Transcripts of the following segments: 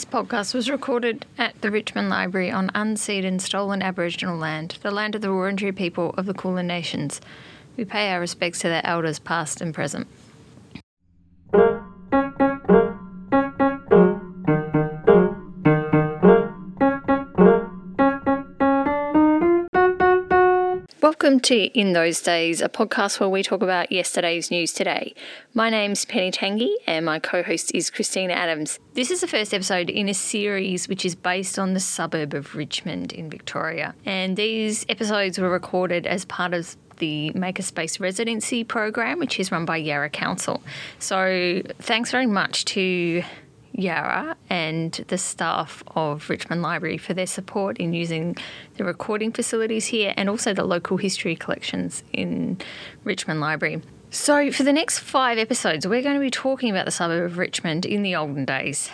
This podcast was recorded at the Richmond Library on unceded and stolen Aboriginal land, the land of the Wurundjeri people of the Kulin Nations. We pay our respects to their elders, past and present. Welcome to In Those Days, a podcast where we talk about yesterday's news today. My name's Penny Tangey and my co host is Christina Adams. This is the first episode in a series which is based on the suburb of Richmond in Victoria. And these episodes were recorded as part of the Makerspace residency program, which is run by Yarra Council. So thanks very much to Yarra and the staff of Richmond Library for their support in using the recording facilities here and also the local history collections in Richmond Library. So, for the next five episodes, we're going to be talking about the suburb of Richmond in the olden days.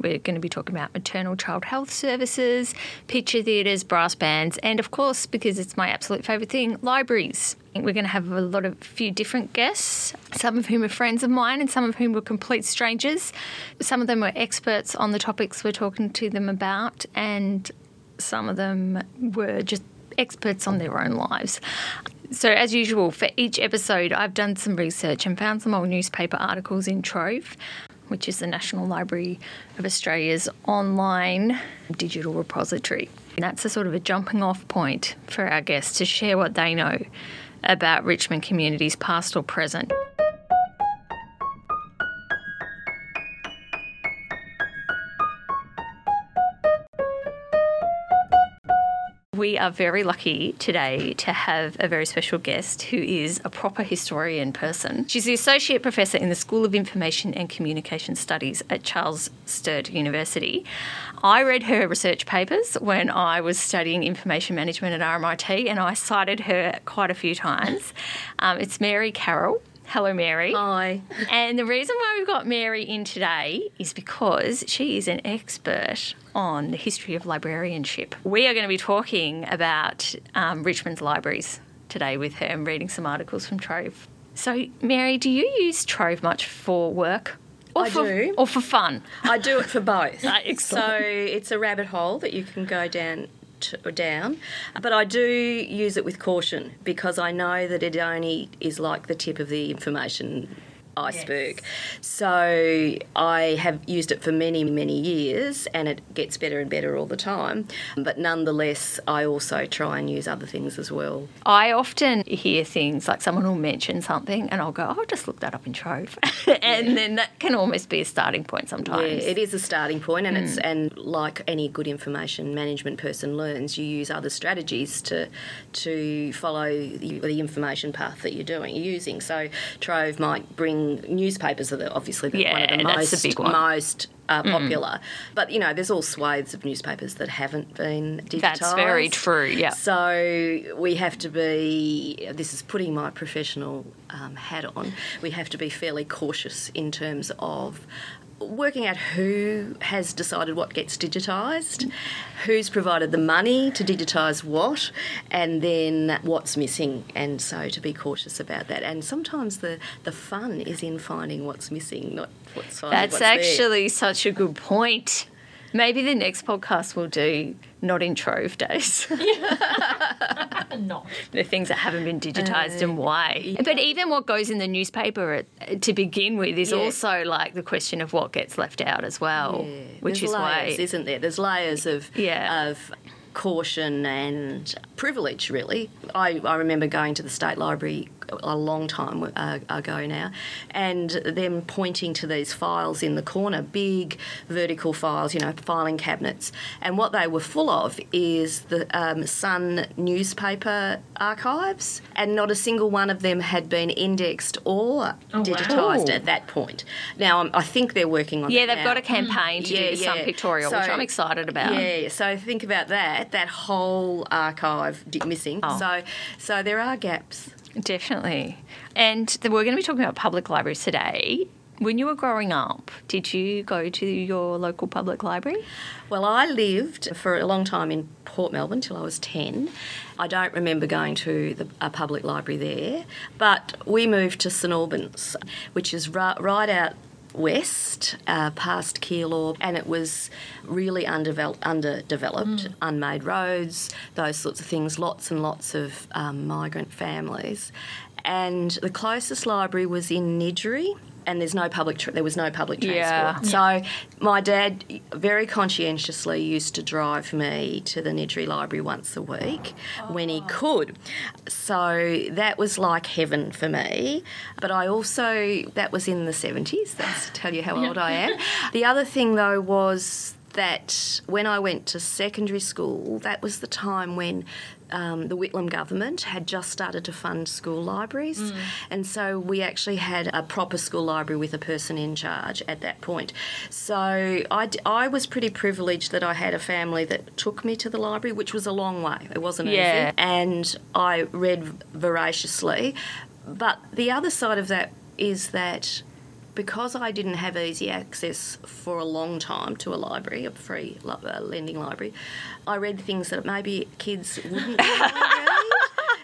We're going to be talking about maternal child health services, picture theatres, brass bands, and of course, because it's my absolute favourite thing, libraries. We're going to have a lot of few different guests, some of whom are friends of mine and some of whom were complete strangers. Some of them were experts on the topics we're talking to them about, and some of them were just experts on their own lives. So, as usual, for each episode, I've done some research and found some old newspaper articles in Trove which is the National Library of Australia's online digital repository. And that's a sort of a jumping off point for our guests to share what they know about Richmond communities, past or present. Are very lucky today to have a very special guest who is a proper historian person. She's the Associate Professor in the School of Information and Communication Studies at Charles Sturt University. I read her research papers when I was studying information management at RMIT, and I cited her quite a few times. Um, it's Mary Carroll. Hello, Mary. Hi. And the reason why we've got Mary in today is because she is an expert on the history of librarianship. We are going to be talking about um, Richmond's libraries today with her and reading some articles from Trove. So, Mary, do you use Trove much for work? Or I for, do. Or for fun? I do it for both. So it's a rabbit hole that you can go down to, down, but I do use it with caution because I know that it only is like the tip of the information iceberg. So I have used it for many, many years and it gets better and better all the time. But nonetheless, I also try and use other things as well. I often hear things like someone will mention something and I'll go, oh, I'll just look that up in Trove. and then that can almost be a starting point sometimes. Yeah, it is a starting point, and it's hmm. and like any good information management person learns, you use other strategies to to follow the, the information path that you're doing using. So Trove might bring newspapers are the, obviously the, one of the Yeah, most most uh, popular, but you know there's all swathes of newspapers that haven't been digitised. That's very true, yeah. So we have to be. This is putting my professional um, hat on. We have to be fairly cautious in terms of working out who has decided what gets digitised, who's provided the money to digitise what, and then what's missing. And so to be cautious about that. And sometimes the, the fun is in finding what's missing, not what's finding That's what's there. actually such a good point. Maybe the next podcast we'll do not in Trove days. Not. the things that haven't been digitised and uh, why. But even what goes in the newspaper at, to begin with is Yeah. also like the question of what gets left out as well, Yeah. which There's is layers, why. isn't there? There's layers of Yeah. of caution and privilege. Really, I, I remember going to the state library a long time uh, ago now, and them pointing to these files in the corner, big vertical files, you know, filing cabinets, and what they were full of is the um, Sun newspaper archives, and not a single one of them had been indexed or digitised Oh. at that point. Now, um, I think they're working on yeah, they've now. got a campaign to do some pictorial, which I'm excited about. Yeah, so think about that. That whole archive missing. Oh. So, so there are gaps. Definitely. And we're going to be talking about public libraries today. When you were growing up, did you go to your local public library? Well, I lived for a long time in Port Melbourne till I was 10. I don't remember going to the, a public library there, but we moved to St Albans, which is ri- right out west, uh, past Keilor, and it was really undeveloped, underdeveloped, unmade roads, those sorts of things. Lots and lots of um, migrant families, and the closest library was in Niddrie. And there's no public. Tra- there was no public transport. Yeah. So my dad very conscientiously used to drive me to the Niddrie Library once a week when he oh. could. So that was like heaven for me. But I also that was in the 70s. That's to tell you how old I am. The other thing though was that when I went to secondary school, that was the time when um, the Whitlam government had just started to fund school libraries, and so we actually had a proper school library with a person in charge at that point. So I, d- I was pretty privileged that I had a family that took me to the library, which was a long way. It wasn't Yeah. easy, and I read voraciously. But the other side of that is that because I didn't have easy access for a long time to a library, a free uh, lending library, I read things that maybe kids wouldn't read.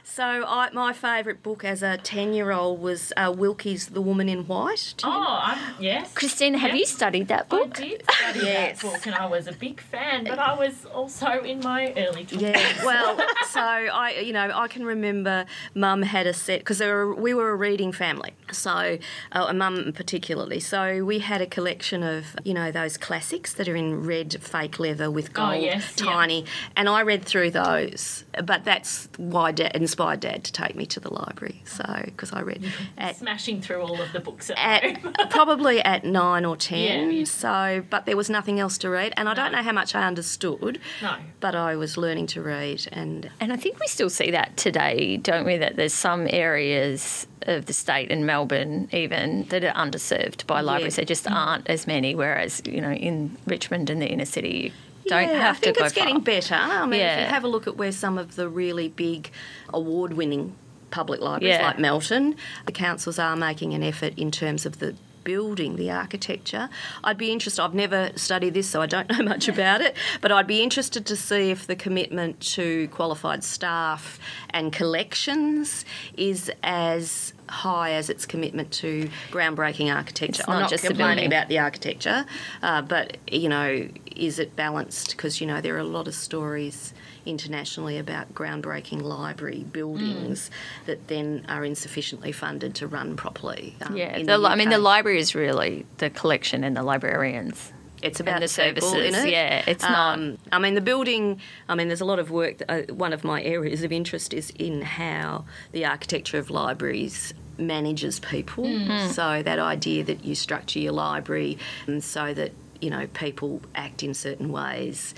So I, my favourite book as a 10-year-old was uh, Wilkie's The Woman in White. Do Oh, I'm, yes. Christina, have Yep. you studied that I book? did study Yes. that book and I was a big fan, but I was also in my early 20s. Yeah, well, so I, you know, I can remember Mum had a set because we were a reading family. So, uh, Mum particularly. So we had a collection of, you know, those classics that are in red fake leather with Oh, gold, yes, yeah. tiny, and I read through those. But that's why Dad inspired Dad to take me to the library. So because I read at Smashing through all of the books at, at home. probably at nine or ten. Yeah, yeah. So, but there was nothing else to read, and I don't know how much I understood. No. But I was learning to read, and And I think we still see that today, don't we? That there's some areas of the state in Melbourne even that are underserved by libraries. There just mm. aren't as many. Whereas you know in Richmond and the inner city, you don't yeah, have I think to go it's getting far. better. I mean, if you have a look at where some of the really big award-winning public libraries, Yeah. like Melton, the councils are making an effort in terms of the building, the architecture. I'd be interested. I've never studied this, so I don't know much about it. But I'd be interested to see if the commitment to qualified staff and collections is as high as its commitment to groundbreaking architecture. It's I'm not just complaining about the architecture, uh, but you know, is it balanced? Because you know, there are a lot of stories internationally about groundbreaking library buildings Mm. that then are insufficiently funded to run properly. um, Yeah, in the, I mean the library is really the collection and the librarians. It's about the services, isn't it? yeah, it's not- Um, I mean, the building. I mean, there's a lot of work. That, uh, one of my areas of interest is in how the architecture of libraries manages people. Mm. So that idea that you structure your library and so that you know people act in certain ways,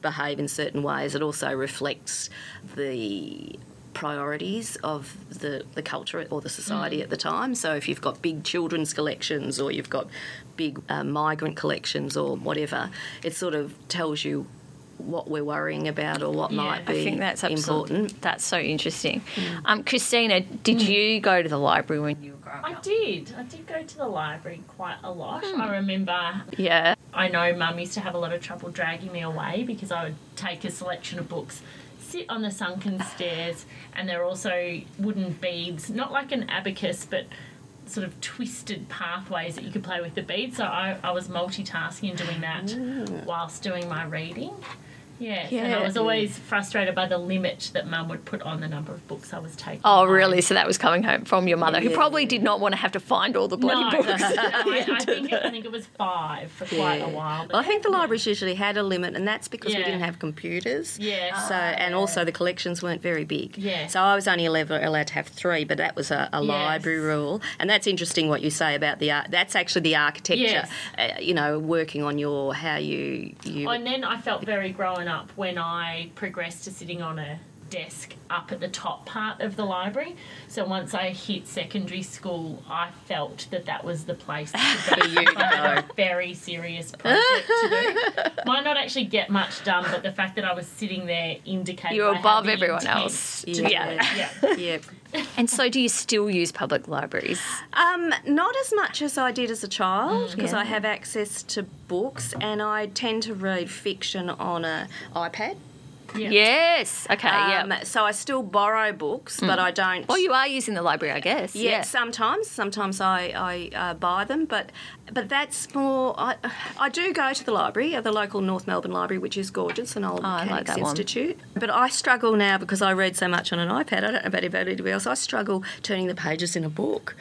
behave in certain ways. It also reflects the priorities of the, the culture or the society Mm. at the time. So if you've got big children's collections or you've got big uh, migrant collections or whatever, it sort of tells you what we're worrying about or what Yeah, might be I think that's important. that's so interesting. Um, Christina, did you go to the library when you were growing I up? I did. I did go to the library quite a lot. I remember Yeah, I know mum used to have a lot of trouble dragging me away because I would take a selection of books, sit on the sunken stairs, and there are also wooden beads, not like an abacus, but sort of twisted pathways that you could play with the beads. So I, I was multitasking and doing that ah. whilst doing my reading. Yes, and I was always frustrated by the limit that mum would put on the number of books I was taking. Oh, home. really? So that was coming home from your mother, who probably did not want to have to find all the bloody No, books. no, I, I think it, I think it was five for quite Yeah. a while. but Well, I think the yeah. libraries usually had a limit, and that's because we didn't have computers. Yeah. So, and also the collections weren't very big. Yeah. So I was only allowed, allowed to have three, but that was a, a Yes. library rule. And that's interesting what you say about the art. That's actually the architecture. Yes. Uh, you know, working on your how you you. And then I felt very grown up when I progressed to sitting on a desk up at the top part of the library. So once I hit secondary school, I felt that that was the place to go. For you to I had a very serious project to do. Might not actually get much done, but the fact that I was sitting there indicated You're I had above the everyone else. to- Yeah. Yeah. yeah. And so, do you still use public libraries? Um, not as much as I did as a child because Yeah. I have access to books and I tend to read fiction on a iPad. Yeah. Yes. Okay. Um, yeah. So I still borrow books, but I don't. Well, you are using the library, I guess. Yeah, Yeah. sometimes. Sometimes I, I uh, buy them, but but that's more. I, I do go to the library, uh, the local North Melbourne Library, which is gorgeous, an old Oh, I like mechanics that one. institute. But I struggle now because I read so much on an iPad. I don't know about anybody else. I struggle turning the pages in a book.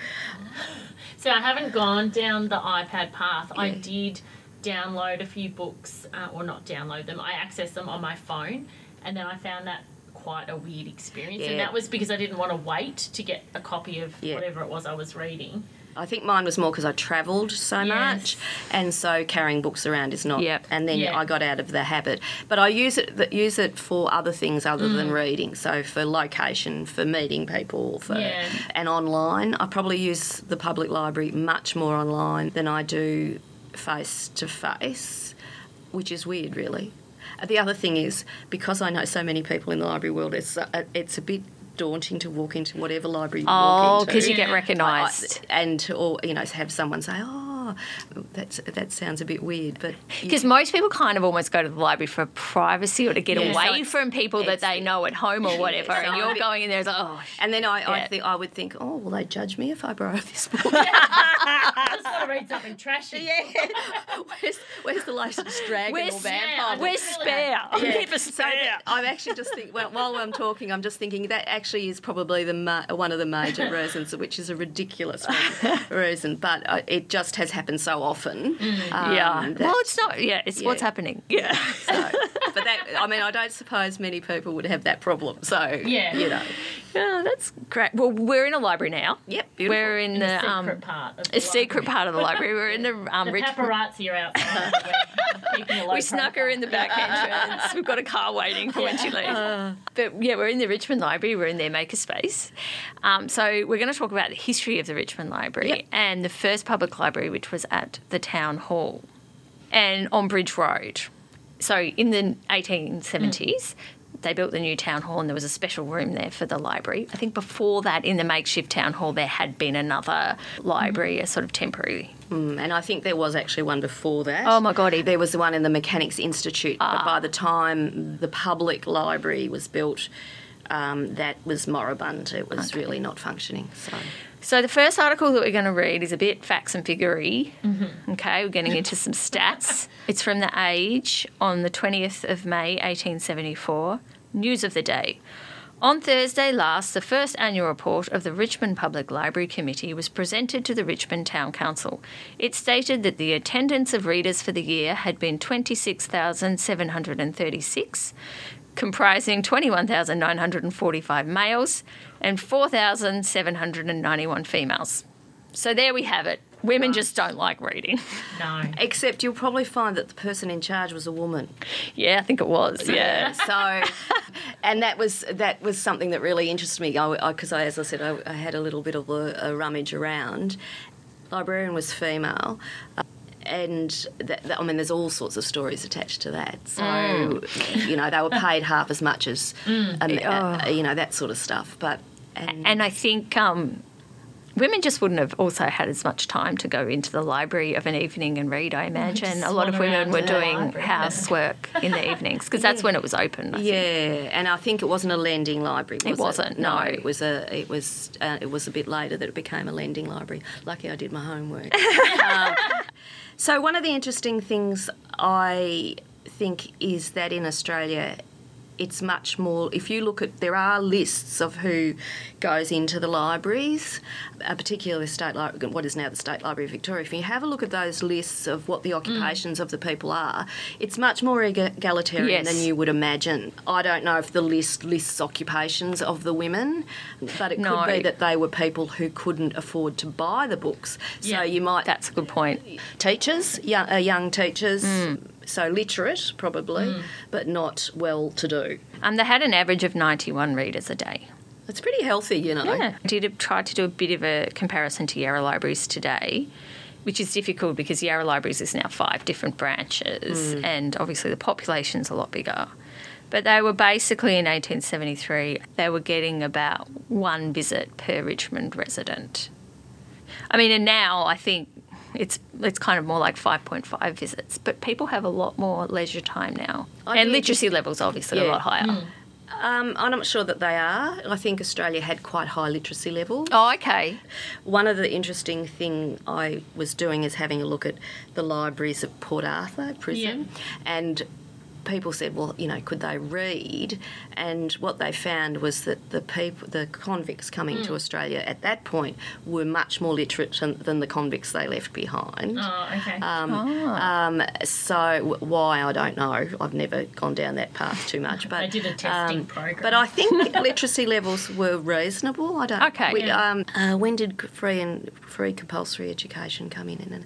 So I haven't gone down the iPad path. I did download a few books, uh, or not download them. I access them on my phone, and then I found that quite a weird experience. And that was because I didn't want to wait to get a copy of Yeah. whatever it was I was reading. I think mine was more because I travelled so Yes. much, and so carrying books around is not. Yep. And then Yeah. I got out of the habit, but I use it use it for other things other Mm. than reading. So for location, for meeting people, for Yeah. and online. I probably use the public library much more online than I do face to face, which is weird, really. The other thing is because I know so many people in the library world, it's uh, it's a bit daunting to walk into whatever library you Oh, walk into because you get recognised. I- and to, or you know have someone say, "Oh, that's that sounds a bit weird," but you- Because most people kind of almost go to the library for privacy or to get Yeah, away it's- from people that they know at home or whatever, so and you're think- going in there, it's like, oh, and then I, I think I would think, "Oh, will they judge me if I borrow this book?" I just want to read something trashy. yeah, where's, where's the latest dragon Where's- or vampire? book? where's spare? I Yeah. need a So spare. that- I'm actually just thinking, well, while I'm talking, I'm just thinking that actually is probably the ma- one of the major reasons, which is a ridiculous reason, reason but uh, it just has happened so often. um, yeah. that- well, it's not. Yeah, it's what's happening. Yeah. so, but that, I mean, I don't suppose many people would have that problem. So, Yeah. you know, yeah, that's great. Well, we're in a library now. Yep, beautiful. We're in, In the, the secret um, part. Of the a secret library. part of the library. We're in the um, The rich. paparazzi are outside. We're keeping a low We snuck her in the back entrance. We've got a car waiting for when she leaves. but yeah, we're in the Richmond Library. We're in their makerspace. Um, so we're going to talk about the history of the Richmond Library Yep. and the first public library, which was at the town hall and on Bridge Road. So in the 1870s. They built the new town hall, and there was a special room there for the library. I think before that, in the makeshift town hall, there had been another library, a sort of temporary. Mm, and I think there was actually one before that. Oh my God, There was the one in the Mechanics Institute, Ah. but by the time the public library was built, um, that was moribund. It was really not functioning. So. So the first article that we're going to read is a bit facts and figurey. Mm-hmm. Okay, we're getting into some stats. It's from the Age on the 20th of May 1874. News of the day. On Thursday last, the first annual report of the Richmond Public Library Committee was presented to the Richmond Town Council. It stated that the attendance of readers for the year had been 26,736, comprising 21,945 males and 4,791 females. So there we have it. Women just don't like reading. No. Except you'll probably find that the person in charge was a woman. yeah, I think it was. Yeah. So, and that was that was something that really interested me. Because I, as I said, I, I had a little bit of a, a rummage around. Librarian was female. uh, And that, that- I mean, there's all sorts of stories attached to that. So, you know, they were paid half as much as, um, uh, you know, that sort of stuff. But and, And I think um, women just wouldn't have also had as much time to go into the library of an evening and read, I imagine. A lot of women were doing library. housework in the evenings because that's when it was open. I think. Yeah, and I think it wasn't a lending library. Was It wasn't, no. it was a. It was. Uh, it was a bit later that it became a lending library. Lucky I did my homework. um, so one of the interesting things I think is that in Australia. It's much more. If you look at, there are lists of who goes into the libraries, uh, particularly the state library, what is now the State Library of Victoria. If you have a look at those lists of what the occupations of the people are, it's much more egalitarian Yes. than you would imagine. I don't know if the list lists occupations of the women, but it No. could be that they were people who couldn't afford to buy the books. So Yeah. you might That's a good point. teachers, young, uh, young teachers, Hmm. So literate probably, but not well to do. Um, they had an average of 91 readers a day. It's pretty healthy, you know. Yeah. I did try to do a bit of a comparison to Yarra Libraries today, which is difficult because Yarra Libraries is now five different branches, and obviously the population's a lot bigger. But they were basically in 1873, they were getting about one visit per Richmond resident. I mean, and now I think It's it's kind of more like 5.5 visits, but people have a lot more leisure time now, I'd and be literacy levels obviously a lot higher. Um, I'm not sure that they are. I think Australia had quite high literacy levels. Oh, okay. One of the interesting thing I was doing is having a look at the libraries at Port Arthur prison, and people said, well, you know, could they read? And what they found was that the people, the convicts coming to Australia at that point were much more literate than, than the convicts they left behind. Oh, okay. Um, Ah. um, so w- why I don't know. I've never gone down that path too much, but They did a testing um, program. But I think literacy levels were reasonable. I don't. Okay. we- Yeah. um, uh, when did free and free compulsory education come in? In the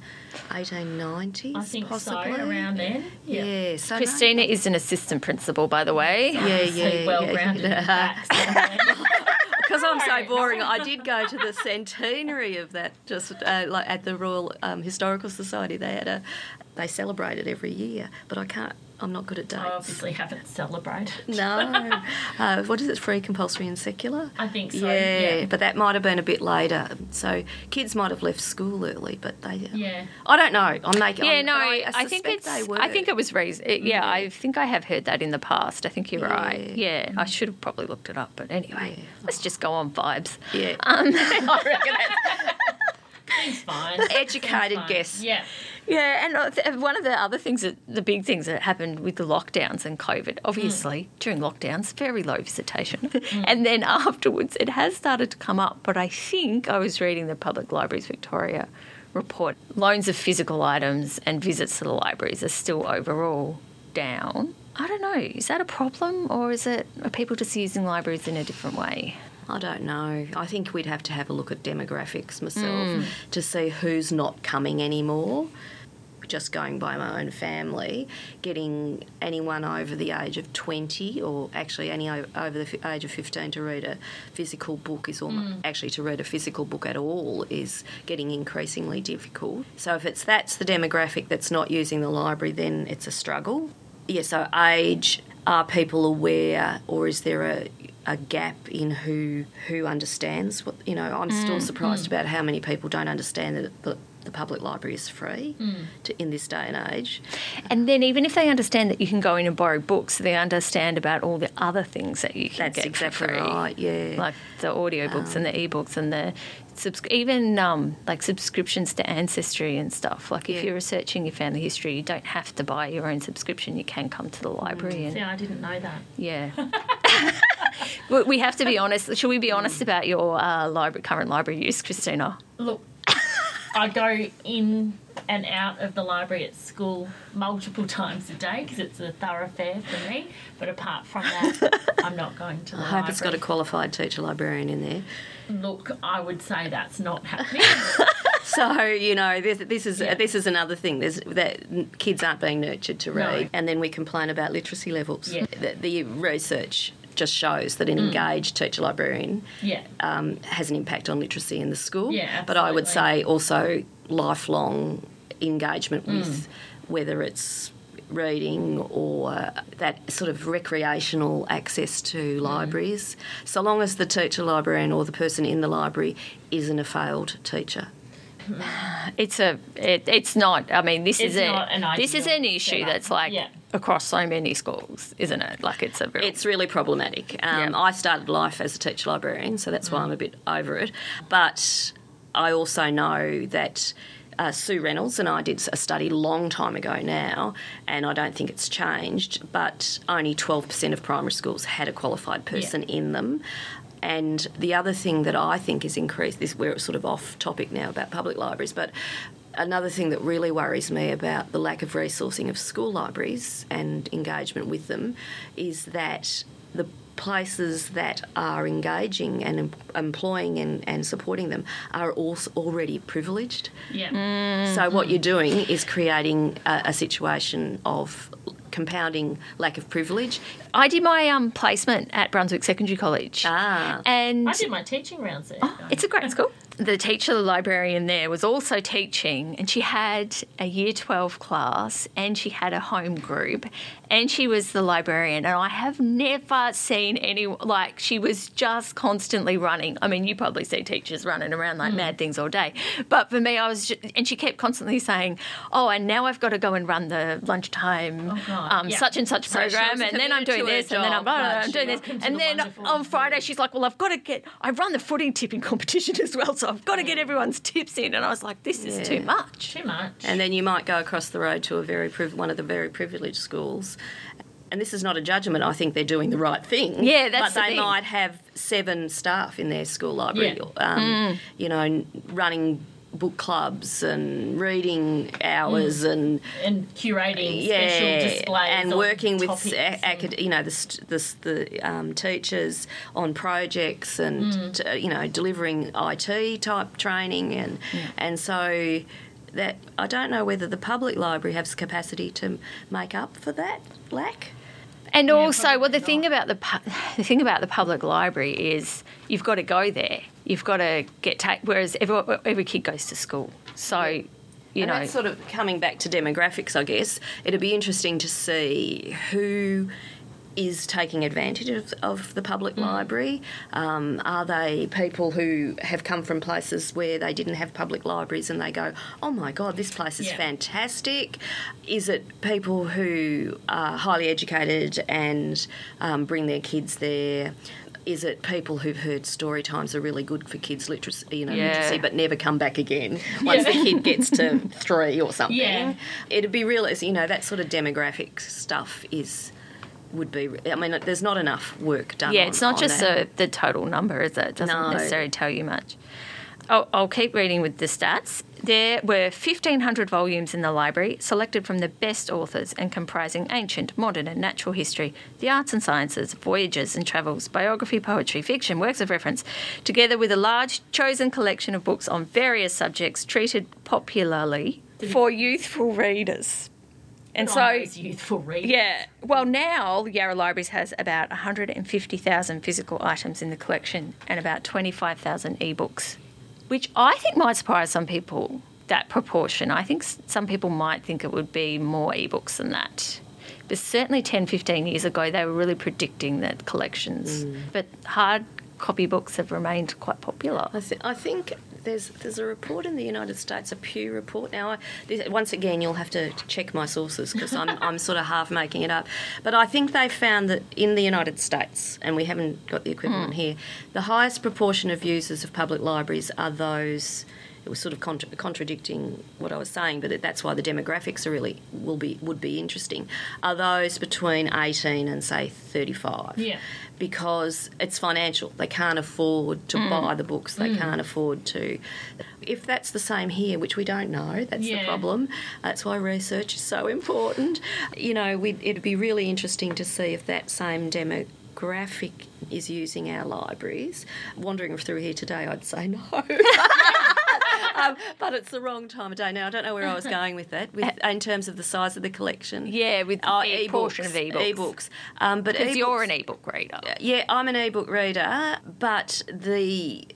1890s, I think possibly. so, around then. Yeah. So no- Christina is an assistant principal, by the way. Yeah, So yeah, well yeah. grounded in facts. Because I'm so boring, I did go to the centenary of that. Just uh, like at the Royal um, Historical Society, they had a they celebrate it every year. But I can't. I'm not good at dates. I obviously haven't celebrated. No. uh, what is it? Free, compulsory, and secular. I think so. Yeah, Yeah. but that might have been a bit later. So kids might have left school early, but they. Yeah. I don't know. I'm making. Yeah, I'm- no, but I, I, think it's. They were. I think it was reason. it- Yeah, I think I have heard that in the past. I think you're Yeah. right. Yeah, I should have probably looked it up, but anyway, Yeah. let's just go on vibes. Yeah. Um, I reckon that's- Seems fine. Educated Seems fine. guess. Yeah. Yeah, and uh, one of the other things that the big things that happened with the lockdowns and COVID, obviously during lockdowns, very low visitation, and then afterwards it has started to come up. But I think I was reading the Public Libraries Victoria report, loans of physical items and visits to the libraries are still overall down. I don't know. Is that a problem, or is it are people just using libraries in a different way? I don't know. I think we'd have to have a look at demographics myself Mm. to see who's not coming anymore. Just going by my own family, getting anyone over the age of 20 or actually any over the age of 15 to read a physical book is almost actually to read a physical book at all is getting increasingly difficult. So if it's that's the demographic that's not using the library, then it's a struggle. Yeah, so age, are people aware or is there a a gap in who who understands what you know I'm still mm, surprised mm. about how many people don't understand that the, the public library is free mm. to, in this day and age. And then even if they understand that you can go in and borrow books, they understand about all the other things that you can That's get exactly for free. right. Yeah. Like the audiobooks and the um, ebooks and the subs- even um, like subscriptions to Ancestry and stuff. Like if Yeah. you're researching your family history, you don't have to buy your own subscription. You can come to the library and See, I didn't know that. yeah. we we have to be honest. Should we be honest about your uh, library, current library use, Christina? Look, I go in and out of the library at school multiple times a day because it's a thoroughfare for me. But apart from that, I'm not going to the I library. hope it's got a qualified teacher librarian in there. Look, I would say that's not happening. So you know, this, this is Yeah. this is another thing. There's that kids aren't being nurtured to No. read, and then we complain about literacy levels. Yeah. The, the research just shows that an engaged teacher librarian yeah. um, has an impact on literacy in the school. Yeah, but I would say also lifelong engagement Mm. with whether it's reading or that sort of recreational access to Mm. libraries, so long as the teacher librarian or the person in the library isn't a failed teacher. It's a. It, it's not. I mean, this It's is a. an this is an issue setup. that's like Yeah. Across so many schools, isn't it? Like it's a. Real, It's really problematic. Um, Yeah. I started life as a teacher librarian, so that's why I'm a bit over it. But I also know that uh, Sue Reynolds and I did a study long time ago now, and I don't think it's changed, but only 12% of primary schools had a qualified person in them. And the other thing that I think is increased, this we're sort of off topic now about public libraries, but another thing that really worries me about the lack of resourcing of school libraries and engagement with them is that the places that are engaging and em- employing and, and supporting them are also already privileged. Yeah. So what you're doing is creating a, a situation of compounding lack of privilege. I did my um, placement at Brunswick Secondary College. Ah. And I did my teaching rounds there. Oh, it's a great school. The teacher the librarian there was also teaching and she had a year 12 class and she had a home group and she was the librarian and i have never seen any like she was just constantly running. I mean you probably see teachers running around like mm. mad things all day but for me i was just, and she kept constantly saying oh and now i've got to go and run the lunchtime oh um, such and such so program and then i'm doing this and then i'm, I'm doing this and then on friday she's like well i've got to get i run the footing tipping competition as well so I've got to get everyone's tips in. And I was like, this is too much. Too much. And then you might go across the road to a very one of the very privileged schools. And this is not a judgment. I think they're doing the right thing. Yeah, that's But they thing. might have seven staff in their school library. Yeah. Um, mm. You know, running book clubs and reading hours mm. and and curating yeah, special displays and working with acad- you know the the, the um, teachers on projects and mm. to, you know delivering IT type training and yeah. and so that I don't know whether the public library has capacity to make up for that lack. And yeah, also, well, the not. thing about the the thing about the public library is you've got to go there. You've got to get take. Whereas every every kid goes to school, so you and know. That's sort of coming back to demographics, I guess. It'd be interesting to see who is taking advantage of, of the public mm. library? Um, are they people who have come from places where they didn't have public libraries and they go, oh my God, this place is yeah. fantastic? Is it people who are highly educated and um, bring their kids there? Is it people who've heard story times are really good for kids literacy, you know, yeah. literacy, but never come back again once yeah. the kid gets to three or something? Yeah. It'd be real, you know, that sort of demographic stuff is would be. I mean, there's not enough work done. Yeah, on, it's not just the, the total number, is it? It doesn't no. necessarily tell you much. I'll, I'll, keep reading with the stats. There were 1,500 volumes in the library, selected from the best authors and comprising ancient, modern, and natural history, the arts and sciences, voyages and travels, biography, poetry, fiction, works of reference, together with a large chosen collection of books on various subjects treated popularly for youthful readers. And so, youthful readers. Yeah. Well, now Yarra Libraries has about 150,000 physical items in the collection and about 25,000 ebooks, which I think might surprise some people. That proportion. I think some people might think it would be more ebooks than that. But certainly 10, 15 years ago, they were really predicting that collections. Mm. But hard copy books have remained quite popular. I, th- I think there's there's a report in the United States, a Pew report. Now, I, this, once again, you'll have to check my sources because I'm, I'm sort of half making it up. But I think they found that in the United States, and we haven't got the equivalent mm. here, the highest proportion of users of public libraries are those it was sort of contra- contradicting what I was saying, but that's why the demographics are really will be would be interesting. Are those between eighteen and say thirty five? Yeah. Because it's financial, they can't afford to mm. buy the books. They mm. can't afford to. If that's the same here, which we don't know, that's yeah. the problem. That's why research is so important. You know, it'd be really interesting to see if that same demo graphic is using our libraries. Wandering through here today, I'd say no. um, but it's the wrong time of day. Now I don't know where I was going with that, with, in terms of the size of the collection. Yeah, with oh, e portion of ebooks. Ebooks, um, but because you're an ebook reader. Yeah, I'm an ebook reader, but the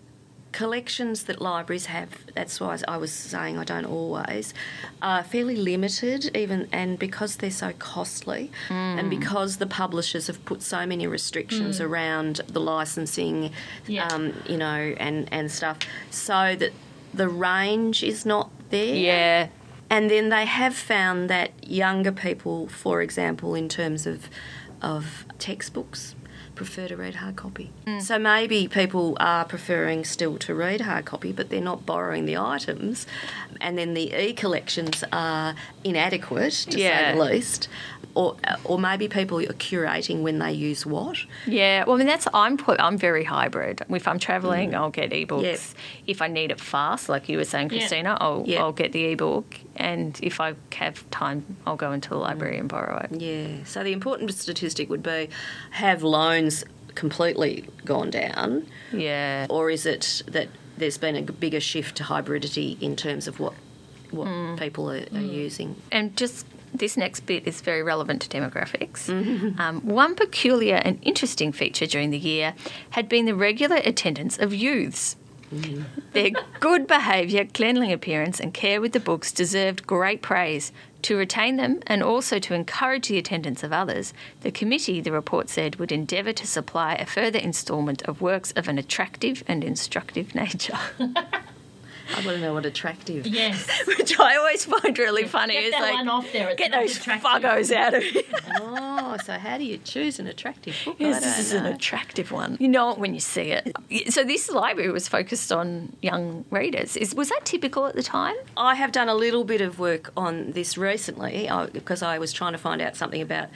collections that libraries have, that's why I was saying I don't always, are fairly limited, even and because they're so costly, mm. and because the publishers have put so many restrictions mm. around the licensing, yeah. um, you know, and and stuff, so that the range is not there. Yeah. And then they have found that younger people, for example, in terms of of textbooks, prefer to read hard copy. Mm. So maybe people are preferring still to read hard copy, but they're not borrowing the items, and then the e collections are inadequate to yeah. say the least. Or, or maybe people are curating when they use what. Yeah, well, I mean that's I'm I'm very hybrid. If I'm travelling, mm. I'll get ebooks. Yep. If I need it fast, like you were saying, Christina, yep. I'll yep. I'll get the ebook. And if I have time, I'll go into the library mm. and borrow it. Yeah. So the important statistic would be have loans completely gone down? Yeah. Or is it that there's been a bigger shift to hybridity in terms of what what mm. people are, are mm. using? And just this next bit is very relevant to demographics. Mm-hmm. Um, one peculiar and interesting feature during the year had been the regular attendance of youths Their good behaviour, cleanly appearance, and care with the books deserved great praise. To retain them and also to encourage the attendance of others, the committee, the report said, would endeavour to supply a further instalment of works of an attractive and instructive nature. I want to know what attractive. Yes. Which I always find really funny. Get It's that like, one off there. It's get those attractive. fuggos out of here. Oh, so how do you choose an attractive book? I Yes, don't this is an attractive one. You know it when you see it. So this library was focused on young readers. Is was that typical at the time? I have done a little bit of work on this recently because I was trying to find out something about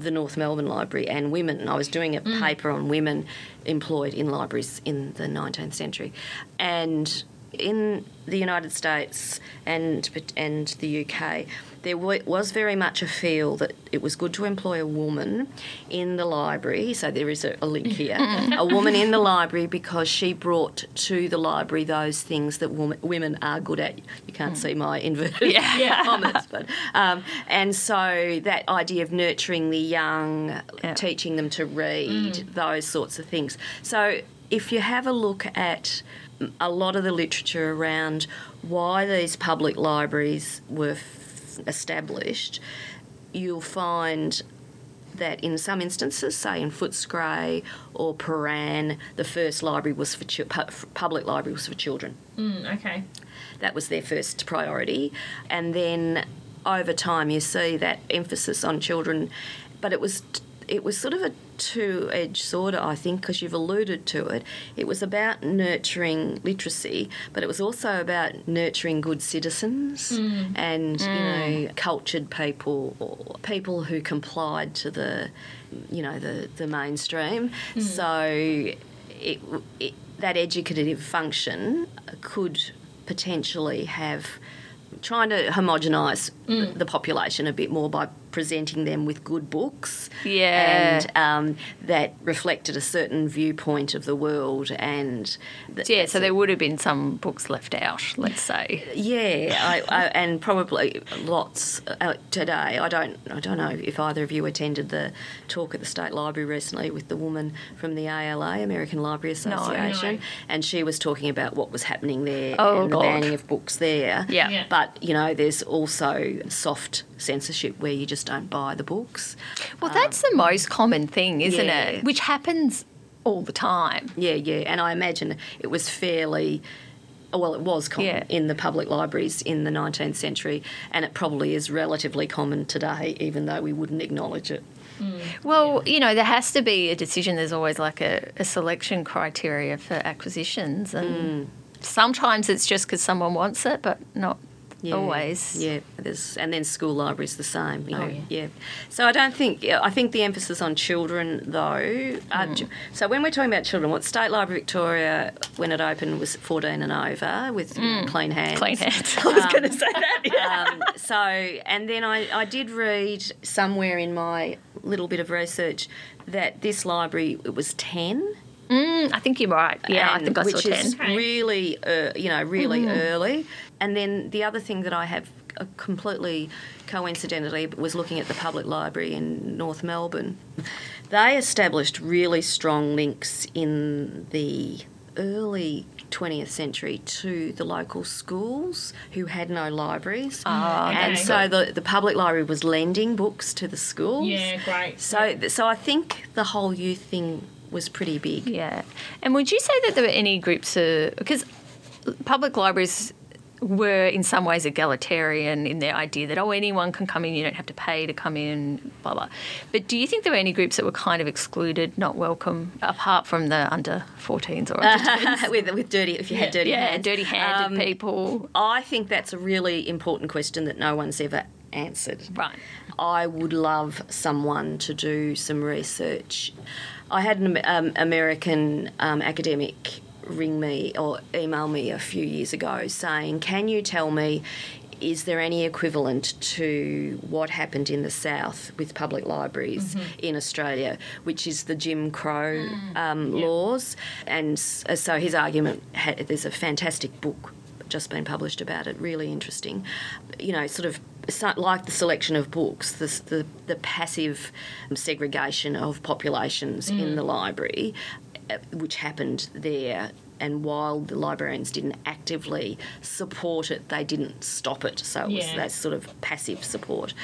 the North Melbourne Library and women. I was doing a mm. paper on women employed in libraries in the 19th century. And in the United States and and the UK, there was very much a feel that it was good to employ a woman in the library. So there is a, a link here. a woman in the library because she brought to the library those things that woman, women are good at. You can't see my inverted Yeah. Yeah. comments, but um, and so that idea of nurturing the young, Yeah. teaching them to read, those sorts of things. So if you have a look at a lot of the literature around why these public libraries were f- established, you'll find that in some instances, say in Footscray or Prahran, the first library was for public library was for children. Mm, okay. That was their first priority. And then over time, you see that emphasis on children, but it was it was sort of a two-edged sword, I think, because you've alluded to it. It was about nurturing literacy, but it was also about nurturing good citizens mm. and you mm. know cultured people or people who complied to the you know the the mainstream. Mm. So it, it, that educative function could potentially have trying to homogenise the population a bit more by presenting them with good books Yeah. and um, that reflected a certain viewpoint of the world and th- Yeah, so there would have been some books left out, let's say. yeah, I, I, and probably lots uh, today. I don't, I don't know if either of you attended the talk at the State Library recently with the woman from the ALA, American Library Association, No. and she was talking about what was happening there Oh, and the banning of books there. Yeah. Yeah. But you know, there's also soft censorship where you just don't buy the books. Well, that's the most common thing, isn't yeah. it? Which happens all the time. Yeah, yeah, and I imagine it was fairly. Well, it was common Yeah. in the public libraries in the 19th century, and it probably is relatively common today, even though we wouldn't acknowledge it. Mm. Well, you know, there has to be a decision. There's always like a, a selection criteria for acquisitions, and mm. sometimes it's just because someone wants it, but not Yeah, always. Yeah, there's, and then school libraries the same. You Oh, know, yeah. So I don't think I think the emphasis on children though. Hmm. so when we're talking about children, what State Library Victoria when it opened was 14 and over with know, clean hands. Clean hands. I was going to say that. Yeah. um, so, and then I, I did read somewhere in my little bit of research that this library it was 10 Mm, I think you're right. Yeah, I think I saw which 10. is Okay. really, uh, you know, really early. And then the other thing that I have uh, completely coincidentally was looking at the public library in North Melbourne. They established really strong links in the early 20th century to the local schools who had no libraries. and okay. so the, the public library was lending books to the schools. Yeah, great. So, so I think the whole youth thing was pretty big. Yeah. And would you say that there were any groups of. Because public libraries were in some ways egalitarian in their idea that, oh, anyone can come in, you don't have to pay to come in, blah, blah. But do you think there were any groups that were kind of excluded, not welcome, apart from the under 14s or under 10s? with, with dirty, if you had dirty yeah, hands. dirty handed Um, people. I think that's a really important question that no one's ever answered. Right. I would love someone to do some research. I had an um, American um, academic ring me or email me a few years ago saying, Can you tell me? Is there any equivalent to what happened in the South with public libraries in Australia, which is the Jim Crow um, laws? And so his argument had, there's a fantastic book just been published about it. Really interesting. You know, sort of like the selection of books, the the, the passive segregation of populations in the library. uh, which happened there. And while the librarians didn't actively support it, they didn't stop it. So it was Yeah. that sort of passive support.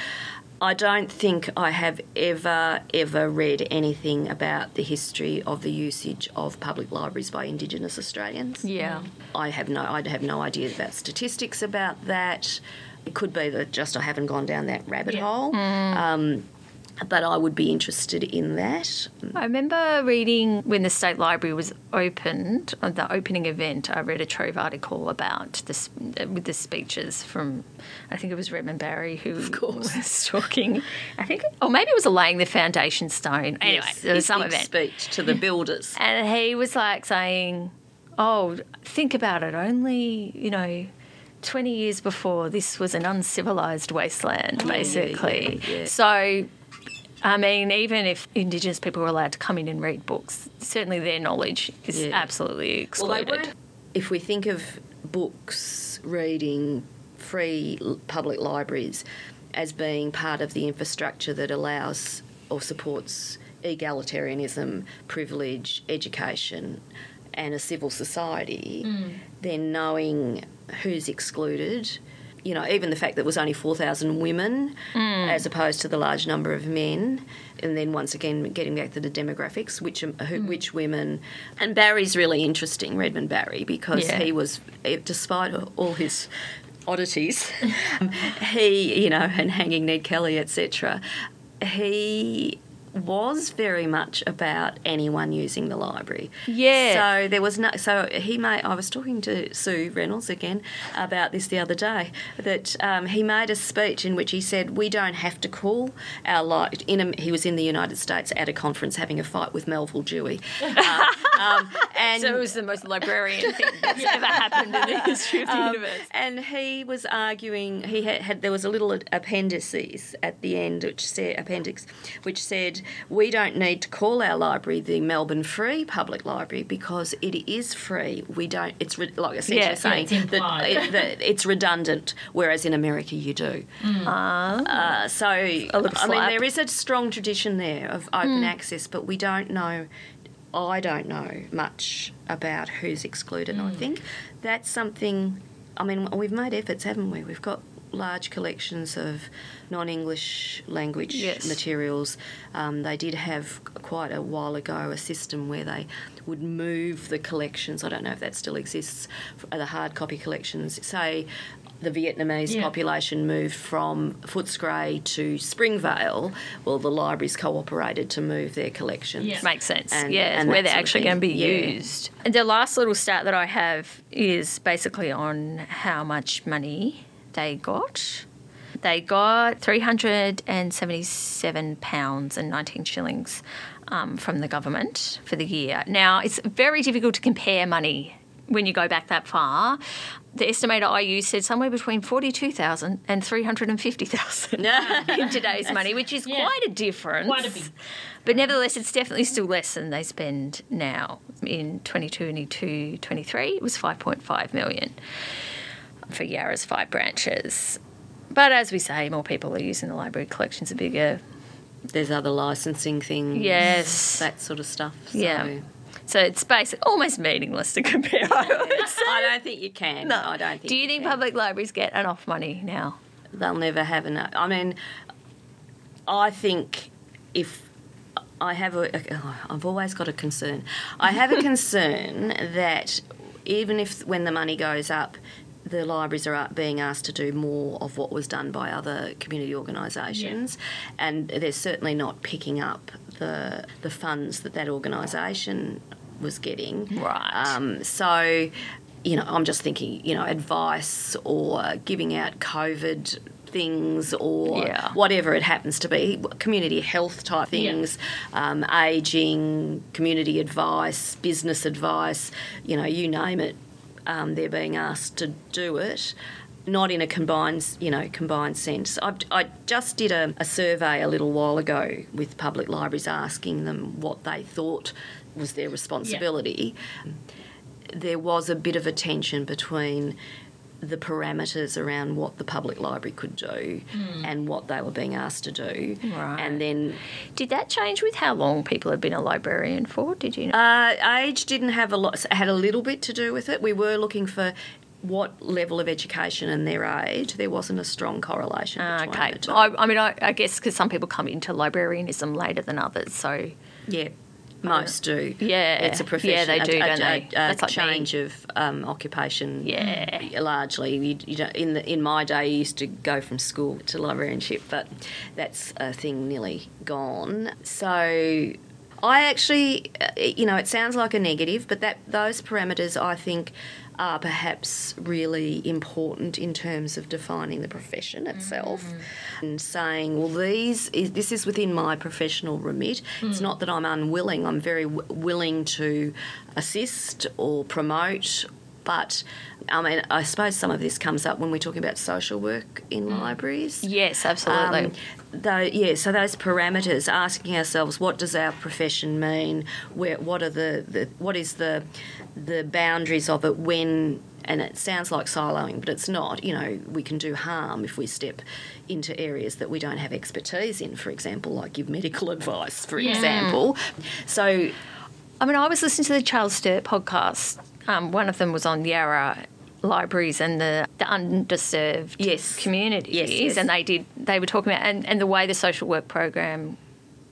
I don't think I have ever, ever read anything about the history of the usage of public libraries by Indigenous Australians. Yeah. I have no, I have no idea about statistics about that. It could be that just I haven't gone down that rabbit Yeah. hole. Hmm. Um, but I would be interested in that. I remember reading when the State Library was opened, on the opening event, I read a Trove article about this uh, with the speeches from, I think it was Redmond Barry who of course. was talking. I think, or maybe it was laying the foundation stone. Anyway, Yes, there was some event. speech to the builders. And he was like saying, Oh, think about it. Only, you know, 20 years before, this was an uncivilized wasteland, yeah, basically. yeah, yeah. So, I mean, even if Indigenous people were allowed to come in and read books, certainly their knowledge is Yeah. absolutely Well, excluded. weren't- if we think of books, reading, free public libraries as being part of the infrastructure that allows or supports egalitarianism, privilege, education, and a civil society, mm. then knowing who's excluded. You know, even the fact that it was only 4,000 women as opposed to the large number of men. And then once again, getting back to the demographics, which, who, which women. And Barry's really interesting, Redmond Barry, because Yeah. he was, eh, despite all his oddities, he, you know, and hanging Ned Kelly, etc., he was very much about anyone using the library. Yeah. So there was no. So he made. I was talking to Sue Reynolds again about this the other day. That um, he made a speech in which he said we don't have to call our li In a, he was in the United States at a conference having a fight with Melvil Dewey. Uh, um, and so it was the most librarian thing that's ever happened in the history of the um, universe. and he was arguing. He had, had there was a little appendices at the end, which said appendix, which said we don't need to call our library the Melbourne Free Public Library because it is free. We don't. It's re, like essentially Yeah, yeah, saying it's that, it, that it's redundant, whereas in America you do. Mm. Uh, so I mean, there is a strong tradition there of open mm. access, but we don't know. I don't know much about who's excluded. I mm. think that's something. I mean, we've made efforts, haven't we? We've got large collections of non-English language Yes. materials. Um, they did have quite a while ago a system where they would move the collections. I don't know if that still exists. The hard copy collections, say. The Vietnamese Yeah. population moved from Footscray to Springvale. Well, the libraries cooperated to move their collections. Yeah. Makes sense. And- yeah, and where they're actually going to be Yeah. used. And the last little stat that I have is basically on how much money they got. They got three hundred and seventy-seven pounds and nineteen shillings um, from the government for the year. Now it's very difficult to compare money when you go back that far. The estimator I used said somewhere between 42,000 and 350,000 in today's money, which is Yeah. quite a difference. Quite a big. But nevertheless, it's definitely still less than they spend now. In 22, 23, it was 5.5 million for Yarra's five branches. But as we say, more people are using the library collections are bigger. There's other licensing things. Yes. That sort of stuff. So Yeah. So it's basic, almost meaningless to compare. I would say. I don't think you can. No. I don't think Do you think can. public libraries get enough money now? they'll never have enough. I mean, I think if I have a, oh, I've always got a concern. I have a concern that even if when the money goes up, the libraries are being asked to do more of what was done by other community organisations, and they're certainly not picking up the the funds that that organisation was getting. Right. Um, so, you know, I'm just thinking, you know, advice or giving out COVID things or Yeah. whatever it happens to be, community health type Yeah. things, um, aging, community advice, business advice, you know, you name it, um, they're being asked to do it. Not in a combined, you know, combined sense. I, I just did a, a survey a little while ago with public libraries, asking them what they thought was their responsibility. There was a bit of a tension between the parameters around what the public library could do and what they were being asked to do. Right. And then Did that change with how long people had been a librarian for? Did you know? uh, age didn't have a lot, had a little bit to do with it. We were looking for what level of education and their age. There wasn't a strong correlation Ah, okay. I, I mean, I, I guess because some people come into librarianism later than others, so yeah. Most do. Yeah. it's a profession. Yeah, they do, a, don't a- they? a That's like me. change of um, occupation. Yeah. largely. You, you in the, in my day, you used to go from school to librarianship, but that's a thing nearly gone. So. I actually, uh, you know, it sounds like a negative, but that those parameters I think are perhaps really important in terms of defining the profession itself mm-hmm. and saying, well, these is this is within my professional remit. It's mm. not that I'm unwilling. I'm very w- willing to assist or promote but I mean, I suppose some of this comes up when we're talking about social work in libraries. yes, absolutely. Um, though, yeah, so those parameters, asking ourselves, what does our profession mean? Where, what are the, the what is the the boundaries of it when? And it sounds like siloing, but it's not. You know, we can do harm if we step into areas that we don't have expertise in. For example, like give medical advice, for Yeah. example. So I mean, I was listening to the Charles Sturt podcast. Um, one of them was on Yarra libraries and the, the underserved Yes. communities, Yes, yes. and they did. They were talking about and, and the way the social work program,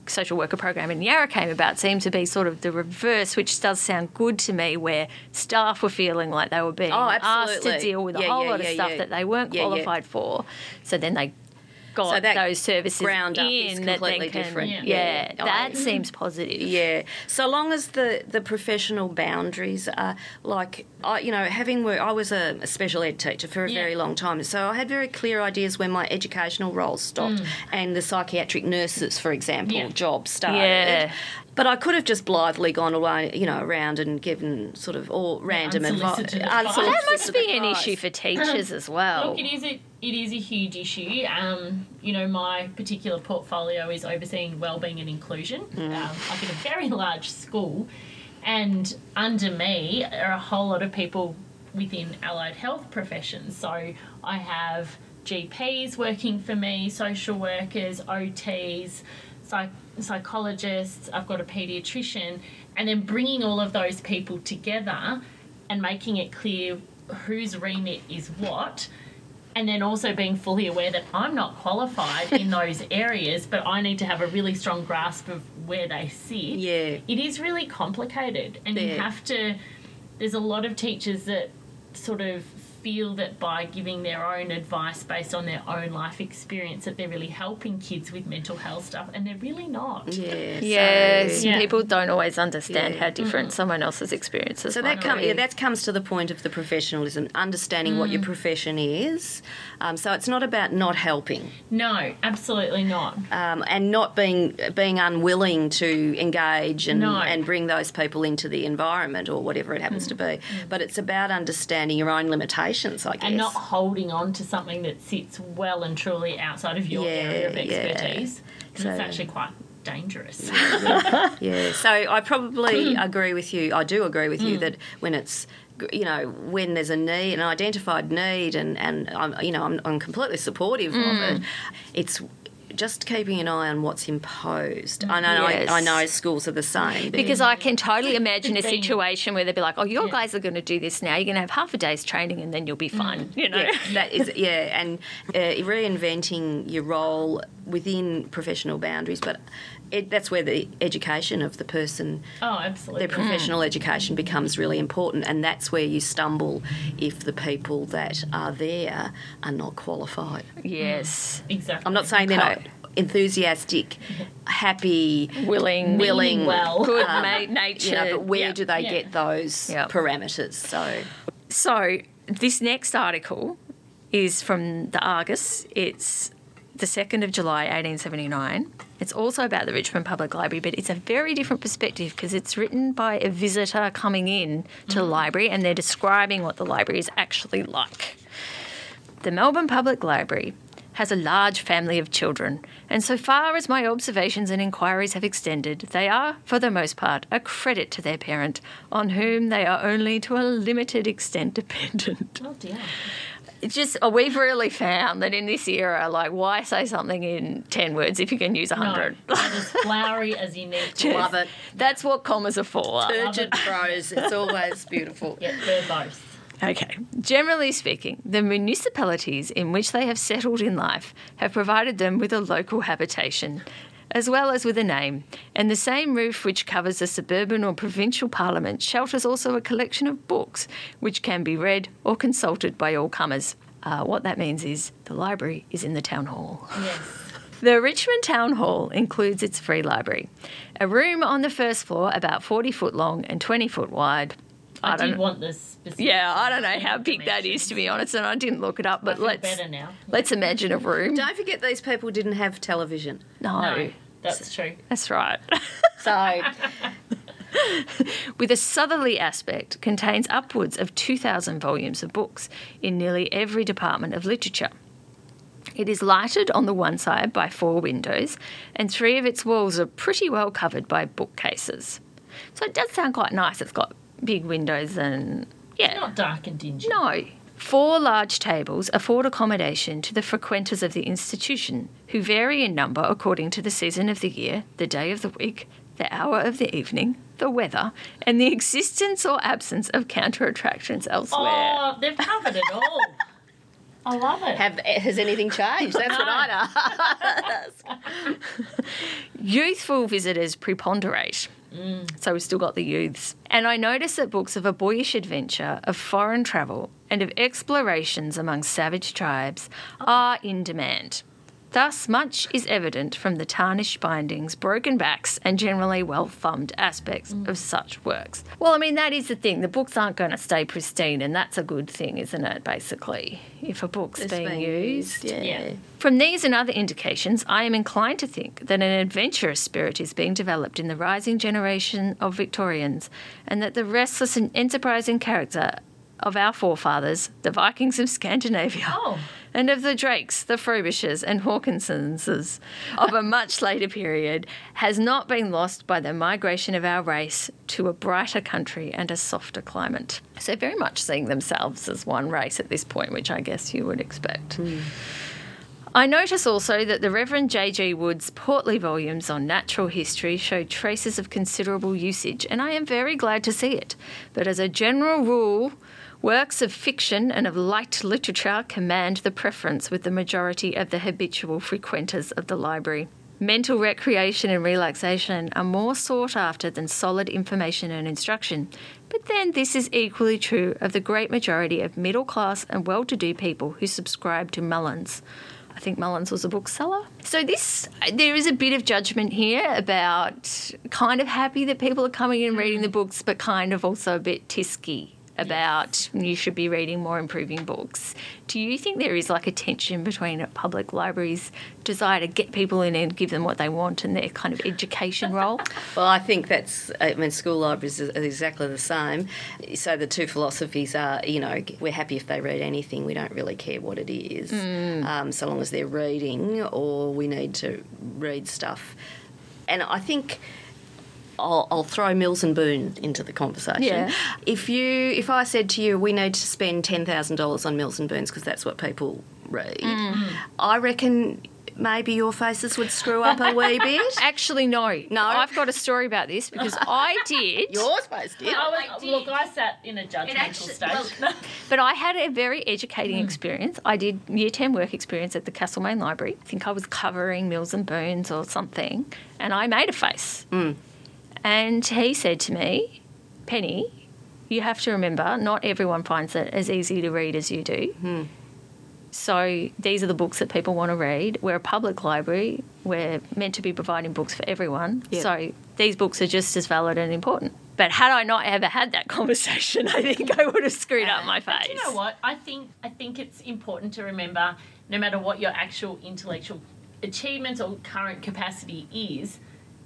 social worker program in Yarra came about seemed to be sort of the reverse, which does sound good to me, where staff were feeling like they were being Oh, asked to deal with a Yeah, whole yeah, lot of stuff yeah. that they weren't Yeah, yeah. qualified for. So then they got So that those services ground up in is that completely can, different. Yeah, Yeah. Oh, that I- seems positive. Yeah, so long as the, the professional boundaries are like, I, you know, having worked, I was a, a special ed teacher for a Yeah. very long time, so I had very clear ideas when my educational roles stopped mm. and the psychiatric nurses, for example, Yeah. job started. Yeah. But I could have just blithely gone away, you know, around and given sort of all random advice. unsolicited advice. That must be an issue for teachers as well. Look, it is a it is a huge issue. Um, you know, my particular portfolio is overseeing wellbeing and inclusion, um, like in a very large school, and under me are a whole lot of people within allied health professions. So I have GPs working for me, social workers, OTs, psych- psychologists. I've got a paediatrician, and then bringing all of those people together and making it clear whose remit is what and then also being fully aware that I'm not qualified in those areas, but I need to have a really strong grasp of where they sit. Yeah. It is really complicated, and you have to. There's a lot of teachers that sort of feel that by giving their own advice based on their own life experience that they're really helping kids with mental health stuff and they're really not Yeah. Yes, So, Yeah. people don't always understand Yeah. how different someone else's experiences So that com- be. yeah, that comes to the point of the professionalism, understanding what your profession is. Um, so it's not about not helping no absolutely not um, and not being being unwilling to engage and No. and bring those people into the environment or whatever it happens to be. But it's about understanding your own limitations, I guess. and not holding on to something that sits well and truly outside of your Yeah, area of yeah. expertise 'cause So- it's actually quite dangerous Yeah, so I probably Mm. agree with you. I do agree with you that when it's you know when there's a need, an identified need, and and I'm you know I'm, I'm completely supportive of Mm. it. It's just keeping an eye on what's imposed. I know Yes. I, I know schools are the same. because I can totally imagine a situation where they'd be like, "Oh, your Yeah. guys are going to do this now. You're going to have half a day's training, and then you'll be fine." You know, yeah, that is yeah, and uh, reinventing your role within professional boundaries, but it, that's where the education of the person oh absolutely their professional education becomes really important, and that's where you stumble if the people that are there are not qualified. yes, exactly I'm not saying they're not enthusiastic, happy, willing, willing, Meaning well. good um, ma- you nature. know, but where Yeah, do they yeah. get those Yeah. parameters? So, So this next article is from the Argus. It's the 2nd of July 1879. It's also about the Richmond Public Library, but it's a very different perspective because it's written by a visitor coming in to the mm. library and they're describing what the library is actually like. The Melbourne Public Library has a large family of children, and so far as my observations and inquiries have extended, they are, for the most part, a credit to their parent, on whom they are only to a limited extent dependent. oh dear it's just uh, we've really found that in this era, like, why say something in ten words if you can use a No, hundred? as flowery as you need to. Love it. That's what commas are for. Turgid prose. It's always beautiful. Yeah, verbose. Okay. Generally speaking, the municipalities in which they have settled in life have provided them with a local habitation, as well as with a name, and the same roof which covers a suburban or provincial parliament shelters also a collection of books which can be read or consulted by all comers. Uh, what that means is the library is in the town hall. Yes. The Richmond Town Hall includes its free library, a room on the first floor about 40 foot long and 20 foot wide. I, don't did want this. yeah, I don't know how big that is to be honest, and I didn't look it up. But feel let's now. let's imagine a room. Don't forget these people didn't have television. No, No, that's true. that's right. So With a southerly aspect, contains upwards of 2,000 volumes of books in nearly every department of literature. It is lighted on the one side by four windows, and three of its walls are pretty well covered by bookcases. So it does sound quite nice. It's got big windows and yeah, Not dark and dingy. No. Four large tables afford accommodation to the frequenters of the institution, who vary in number according to the season of the year, the day of the week, the hour of the evening, the weather, and the existence or absence of counter attractions elsewhere. Oh, they've covered it all. I love it. have has anything changed? That's what I'd ask. Youthful visitors preponderate. Mm. So we've still got the youths. And I notice that books of a boyish adventure, of foreign travel, and of explorations among savage tribes oh. are in demand. Thus, much is evident from the tarnished bindings, broken backs, and generally well thumbed aspects mm. of such works. Well, I mean, that is the thing. The books aren't going to stay pristine, and that's a good thing, isn't it, basically? If a book's It's being, used. Yeah. Yeah. From these and other indications, I am inclined to think that an adventurous spirit is being developed in the rising generation of Victorians, and that the restless and enterprising character of our forefathers, the Vikings of Scandinavia, Oh. And of the Drakes, the Frobishers, and Hawkinsons of a much later period, has not been lost by the migration of our race to a brighter country and a softer climate. So, very much seeing themselves as one race at this point, which I guess you would expect. Hmm. I notice also that the Reverend J.G. Wood's portly volumes on natural history show traces of considerable usage, and I am very glad to see it. But as a general rule, works of fiction and of light literature command the preference with the majority of the habitual frequenters of the library. Mental recreation and relaxation are more sought after than solid information and instruction. But then this is equally true of the great majority of middle class and well to do people who subscribe to Mullen's. I think Mullen was a bookseller. So this there is a bit of judgment here about kind of happy that people are coming in reading the mm. books, but kind of also a bit tisky about you should be reading more improving books. Do you think there is like a tension between a public library's desire to get people in and give them what they want and their kind of education role? Well, I think that's, I mean, school libraries are exactly the same. So the two philosophies are, you know, we're happy if they read anything, we don't really care what it is, um, so long as they're reading, or we need to read stuff. And I think. I'll, I'll throw Mills and Boon into the conversation. Yeah. If you, if I said to you, we need to spend ten thousand dollars on Mills and Boons because that's what people read, mm. I reckon maybe your faces would screw up a wee bit. Actually, no. No? I've got a story about this because I did. Yours face did. I was, I did. look, I sat in a judgmental actually- stage. But I had a very educating mm. experience. I did year 10 work experience at the Castlemaine Library. I think I was covering Mills and Boons or something, and I made a face. Mm. And he said to me, Penny, you have to remember, not everyone finds it as easy to read as you do. Hmm. So these are the books that people want to read. We're a public library. We're meant to be providing books for everyone. Yep. So these books are just as valid and important. But had I not ever had that conversation, I think I would have screwed up my face. You know what? I think I think it's important to remember, no matter what your actual intellectual achievements or current capacity is,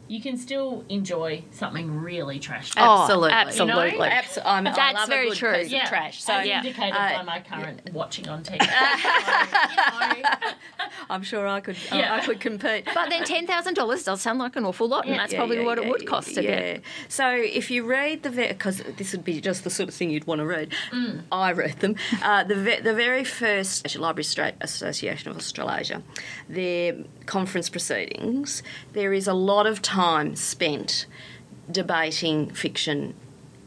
you can still enjoy something really trashy. Oh, Absolutely. absolutely. You know? Abso- I'm, I That's love very a good true. piece of trash. So as yeah. indicated uh, by my current watching on TV. So, you know, I'm sure I could I- Yeah. I could compete. But then ten thousand dollars does sound like an awful lot, and that's Yeah, probably yeah, what it yeah, would cost to yeah. get. So if you read the because this would be just the sort of thing you'd want to read. Mm. I read them. Uh, the ve- the very first Library State Association of Australasia, their conference proceedings. There is a lot of time spent debating fiction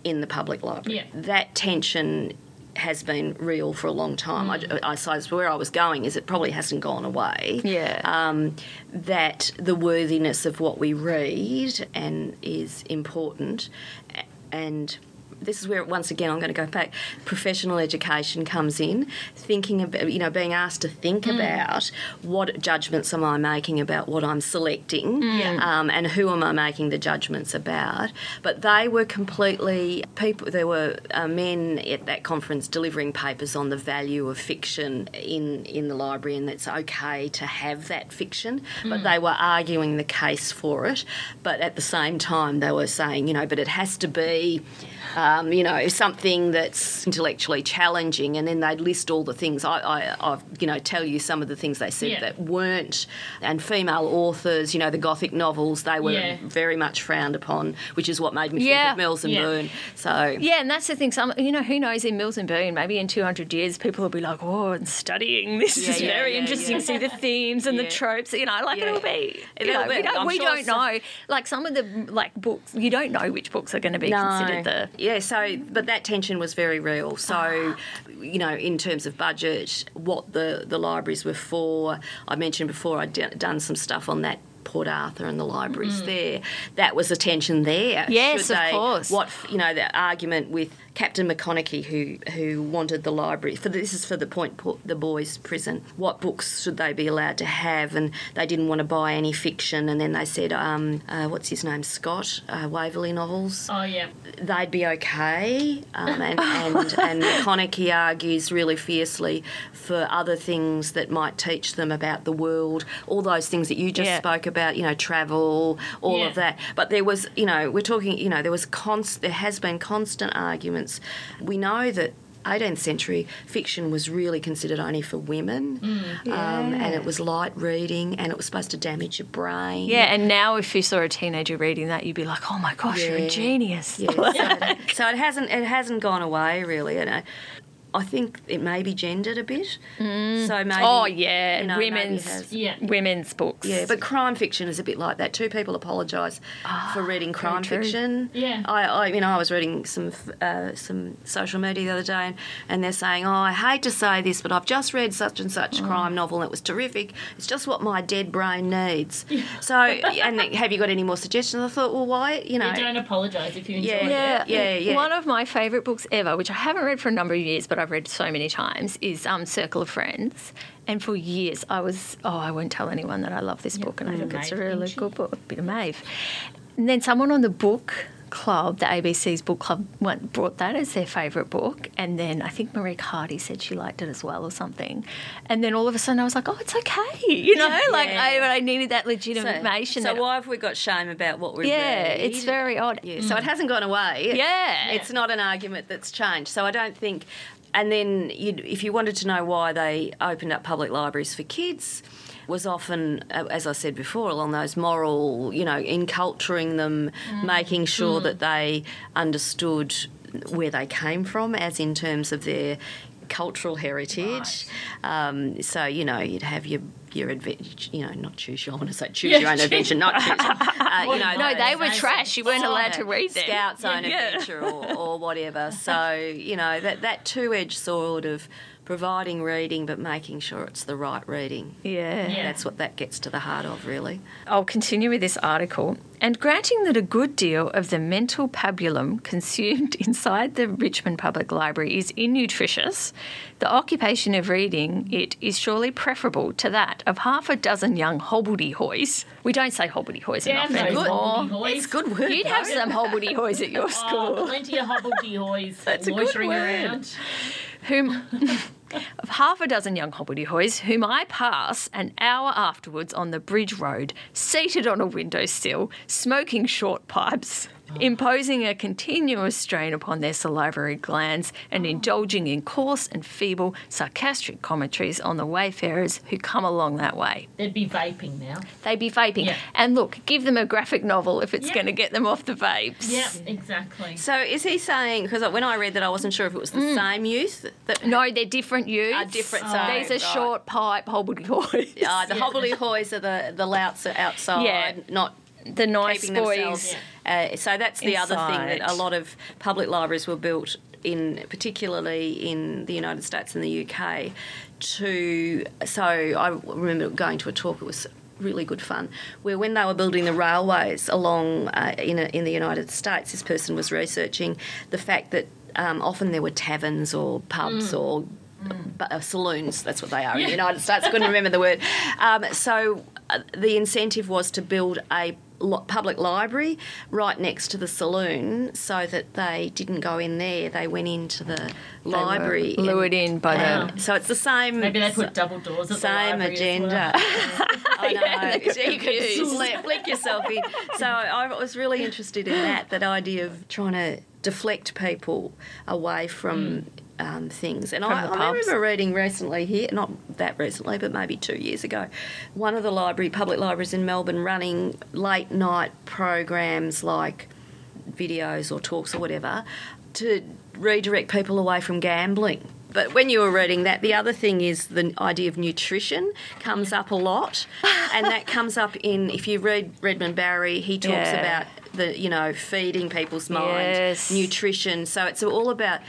in the public library. Yeah. That tension has been real for a long time. Mm. I, I suppose where I was going is it probably hasn't gone away. Yeah. Um, that the worthiness of what we read and is important, and this is where once again I'm going to go back. Professional education comes in, thinking about you know being asked to think about what judgments am I making about what I'm selecting, um, and who am I making the judgments about. But they were completely people. There were uh, men at that conference delivering papers on the value of fiction in in the library, and it's okay to have that fiction. But they were arguing the case for it. But at the same time, they were saying, you know, but it has to be. Um, you know, something that's intellectually challenging, and then they'd list all the things. I, I, I you know, tell you some of the things they said Yeah. that weren't, and female authors, you know, the Gothic novels, they were Yeah. very much frowned upon, which is what made me Yeah. think of Mills and Yeah. Boon. So Yeah, and that's the thing. Some, you know, who knows in Mills and Boon, maybe in 200 years, people will be like, oh, and studying this is very interesting see the themes and the tropes, you know, like it'll be, It'll know, be. we don't, we sure don't know. Like some of the, like, books, you don't know which books are going to be considered the, Yeah, so but that tension was very real. So, you know, in terms of budget, what the the libraries were for. I mentioned before I'd d- done some stuff on that. Port Arthur and the libraries there. That was a tension there. Mm. Yes, Should of they- course. What you know, the argument with Captain Maconochie, who who wanted the library for this is for the Point the Boys prison. What books should they be allowed to have? And they didn't want to buy any fiction. And then they said, um, uh, what's his name, Scott uh, Waverley novels oh yeah, they'd be okay. Um, and, and, and Maconochie argues really fiercely for other things that might teach them about the world, all those things that you just Yeah. spoke about, you know, travel, all Yeah. of that. But there was, you know, we're talking, you know, there was const, there has been constant arguments. We know that 18th century fiction was really considered only for women, um, and it was light reading, and it was supposed to damage your brain. yeah. And now if you saw a teenager reading that, you'd be like, oh my gosh, you're a genius. Yeah, so, so it hasn't it hasn't gone away really. And I, I think it may be gendered a bit. Mm. So maybe Oh yeah, you know, women's has- Yeah. women's books. yeah, but crime fiction is a bit like that. Two people apologise for ah, reading crime fiction. Yeah. I, I, you know, I was reading some uh, some social media the other day, and, and they're saying, "Oh, I hate to say this, but I've just read such and such mm. crime novel, and it was terrific. It's just what my dead brain needs." So, and have you got any more suggestions? I thought, well, why, you know, you don't apologise if you enjoy Yeah. it. Yeah, Yeah, yeah. One of my favourite books ever, which I haven't read for a number of years, but I've read so many times, is um, Circle of Friends. And for years, I was, oh, I won't tell anyone that I love this book, and I think it's a really good book, a bit of Maeve. And then someone on the book club, the ABC's book club, went, brought that as their favourite book. And then I think Marieke Hardy said she liked it as well or something. And then all of a sudden I was like, oh, it's okay. You know, like I, I needed that legitimation. So, that- why have we got shame about what we yeah, read? Yeah, it's very odd. Yeah, so it hasn't gone away. It's- Yeah. It's not an argument that's changed. So I don't think. And then you'd, if you wanted to know why they opened up public libraries for kids, was often, as I said before, along those moral, you know, enculturing them, mm. making sure mm. that they understood where they came from, as in terms of their cultural heritage. Um, so you know, you'd have your your adventure, you know, not choose your. I want to say choose Yeah. your own adventure, not choose. Uh, you know, No, they were trash. You weren't allowed to read them. Scout's own Yeah. adventure or, or whatever. So you know that that two edged sword of providing reading but making sure it's the right reading. Yeah. Yeah. That's what that gets to the heart of, really. I'll continue with this article. And granting that a good deal of the mental pabulum consumed inside the Richmond Public Library is innutritious, the occupation of reading it is surely preferable to that of half a dozen young hobbledehoys. We don't say hobbledehoys Damn enough anymore. hobbledehoys. It's good word. You'd have some hobbledehoys at your Oh, school. plenty of hobbledehoys That's a good word. around. whom of half a dozen young hobbledehoys whom I pass an hour afterwards on the bridge road, seated on a windowsill, smoking short pipes. Imposing a continuous strain upon their salivary glands and indulging in coarse and feeble, sarcastic commentaries on the wayfarers who come along that way. They'd be vaping now. They'd be vaping. Yeah. And look, give them a graphic novel if it's Yeah. going to get them off the vapes. Yeah, exactly. So is he saying? Because when I read that, I wasn't sure if it was the same youth that. Mm. No, they're different youths. Are different, Oh, so, These are right. short pipe hobbledehoys. Uh, the Yeah. hobbledehoys are the the louts are outside, Yeah. not the nice boys. themselves. Uh, so that's the other thing that a lot of public libraries were built in, particularly in the United States and the UK. To so I remember going to a talk. It was really good fun. Where when they were building the railways along uh, in a, in the United States, this person was researching the fact that um, often there were taverns or pubs or bu- uh, saloons. That's what they are in the United States. Couldn't remember the word. Um, so uh, the incentive was to build a public library right next to the saloon, so that they didn't go in there. They went into the They were library. lured in by and- the. So it's the same. Maybe they put double doors at the same as agenda. well. I know. they got So you could confused. slip, flick yourself in. So I was really interested in that, that idea of trying to deflect people away from mm. Um, things. And I, I remember reading recently here, not that recently, but maybe two years ago, one of the library, public libraries in Melbourne running late night programs like videos or talks or whatever to redirect people away from gambling. But when you were reading that, the other thing is the idea of nutrition comes up a lot, and that comes up in if you read Redmond Barry, he talks Yeah. about the you know feeding people's mind, Yes. nutrition. So it's all about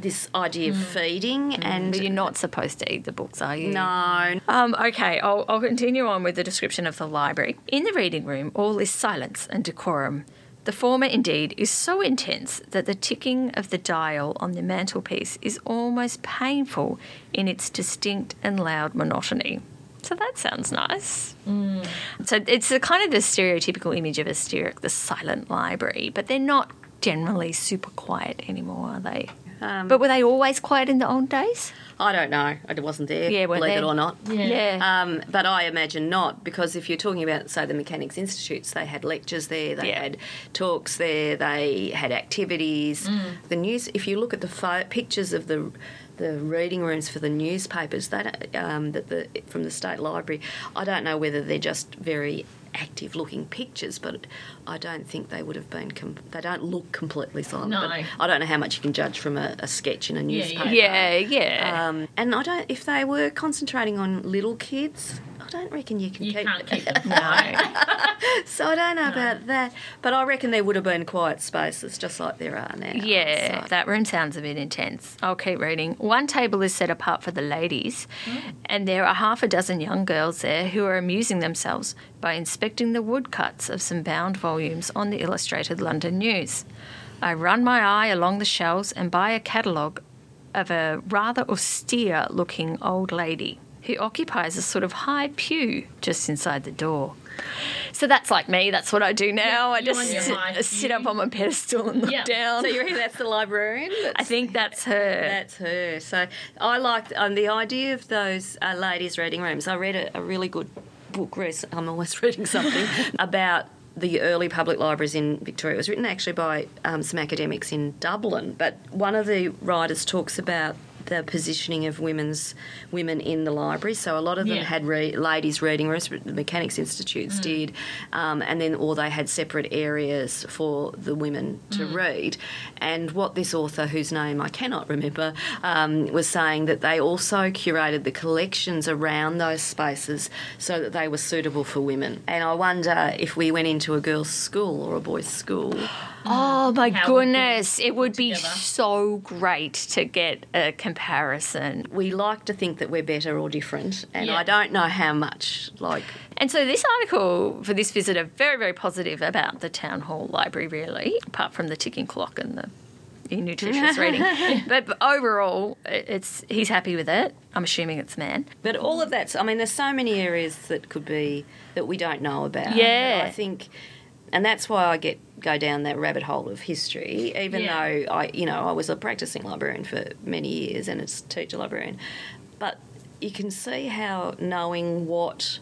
this idea of mm. feeding mm. and But you're not supposed to eat the books, are you? no, Um, okay, I'll, I'll continue on with the description of the library. In the reading room, all is silence and decorum. The former, indeed, is so intense that the ticking of the dial on the mantelpiece is almost painful in its distinct and loud monotony. So that sounds nice. Mm. So it's a kind of the stereotypical image of a stereo, the silent library, but they're not generally super quiet anymore, are they? Um, but were they always quiet in the old days? I don't know. I wasn't there, Yeah, weren't believe it or not. Yeah. Um, but I imagine not, because if you're talking about, say, the Mechanics Institutes, they had lectures there, they Yeah. had talks there, they had activities. The news, if you look at the pho- pictures of the the reading rooms for the newspapers that um, that the from the state library, I don't know whether they're just very active looking pictures, but I don't think they would have been. Com- they don't look completely silent. No. But I don't know how much you can judge from a, a sketch in a Yeah, yeah. newspaper. Yeah, yeah. Um, and I don't. If they were concentrating on little kids, I don't reckon you can You keep. can't keep them. no. So I don't know about that, but I reckon there would have been quiet spaces just like there are now. Yeah, So- that room sounds a bit intense. I'll keep reading. One table is set apart for the ladies, hmm. and there are half a dozen young girls there who are amusing themselves by inspecting the woodcuts of some bound volumes on the Illustrated London News. I run my eye along the shelves and buy a catalogue of a rather austere looking old lady who occupies a sort of high pew just inside the door. So that's like me. That's what I do now. I just sit, sit up on my pedestal and look Yeah. down. So you reckon that's the librarian? I think that's her. That's her. So I liked um, the idea of those uh, ladies' reading rooms. I read a, a really good book recently. I'm always reading something about the early public libraries in Victoria. It was written actually by um, some academics in Dublin, but one of the writers talks about the positioning of women's women in the library. So a lot of them Yeah. had re- ladies' reading rooms. The Mechanics Institutes did, um, and then or they had separate areas for the women to read. And what this author, whose name I cannot remember, um, was saying that they also curated the collections around those spaces so that they were suitable for women. And I wonder if we went into a girls' school or a boys' school. Oh my How goodness. they It would be together? so great to get a comparison. Harrison we like to think that we're better or different, and Yeah. I don't know how much. Like, And so this article for this visitor very, very positive about the town hall library, really, apart from the ticking clock and the nutritious reading. But, but overall, it's he's happy with it. I'm assuming it's man. But all of that's, I mean, there's so many areas that could be, that we don't know about. Yeah. I think And that's why I get go down that rabbit hole of history, even Yeah. though I, you know, I was a practicing librarian for many years and it's teacher librarian. But you can see how knowing what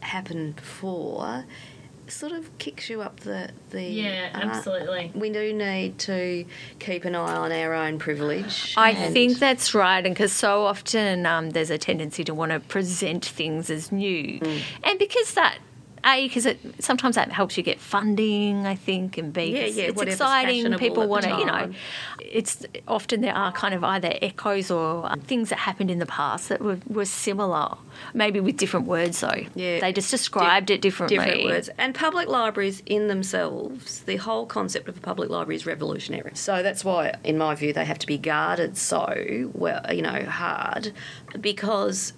happened before sort of kicks you up the the. Yeah, uh, absolutely. we do need to keep an eye on our own privilege. I think that's right, and because so often um, there's a tendency to want to present things as new, Mm. and because that. A, because it sometimes that helps you get funding, I think, and B, Yeah, yeah, it's exciting. People want to, you know, it's often there are kind of either echoes or um, things that happened in the past that were, were similar, maybe with different words though. Yeah. they just described it differently. different words. And public libraries in themselves, the whole concept of a public library is revolutionary. So that's why, in my view, they have to be guarded so well, you know, hard, because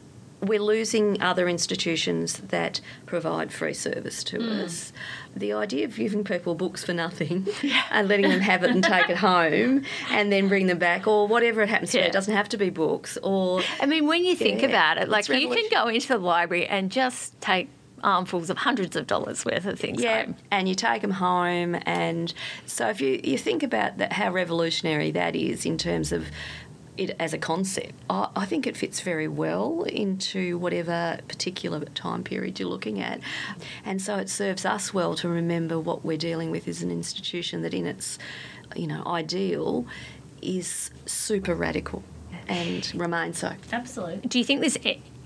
we're losing other institutions that provide free service to hmm. us. The idea of giving people books for nothing and letting them have it and take it home and then bring them back or whatever it happens to be, it doesn't have to be books or I mean, when you think Yeah, about it, like you can go into the library and just take armfuls of hundreds of dollars worth of things Yeah, home. and you take them home, and so if you, you think about that, how revolutionary that is in terms of it as a concept, I, I think it fits very well into whatever particular time period you're looking at, and so it serves us well to remember what we're dealing with is an institution that, in its you know ideal, is super radical and remains so. Absolutely. Do you think there's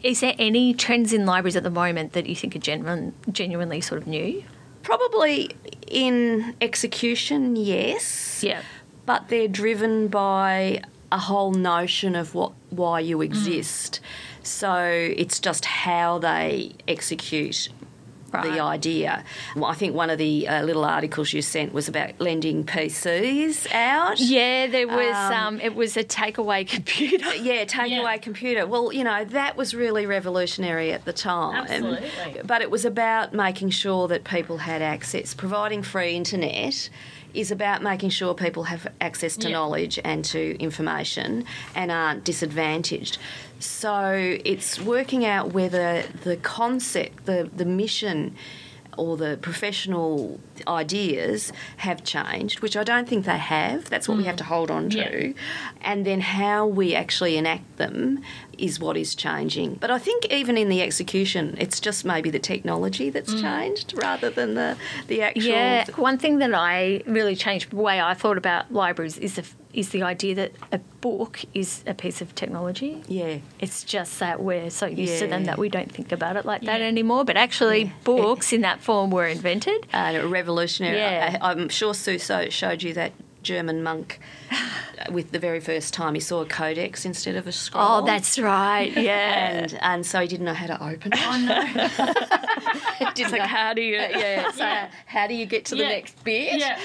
is there any trends in libraries at the moment that you think are genuine, genuinely sort of new? Probably in execution, yes. Yeah. but they're driven by a whole notion of what why you exist. So it's just how they execute Right. the idea. Well, I think one of the uh, little articles you sent was about lending PCs out. Yeah, there was um, Um, it was a takeaway computer. Yeah, take Yeah. computer. Well, you know, that was really revolutionary at the time. Absolutely. But it was about making sure that people had access. Providing free internet is about making sure people have access to Yeah. knowledge and to information and aren't disadvantaged. So it's working out whether the concept, the, the mission, or the professional ideas have changed, which I don't think they have. That's what we have to mm. hold on to. Yeah. And then how we actually enact them is what is changing. But I think even in the execution, it's just maybe the technology that's mm. changed rather than the, the actual. Yeah, one thing that I really changed the way I thought about libraries is the is the idea that a book is a piece of technology. Yeah. It's just that we're so used to them that we don't think about it like that Yeah. anymore. But actually, books in that form were invented. Uh, revolutionary. Yeah. I, I'm sure Suso showed you that German monk with the very first time he saw a codex instead of a scroll. Oh, that's right. Yeah. and and so he didn't know how to open it. Oh no! it's like how do you? yeah. So Yeah. how do you get to the Yeah. next bit? Yeah.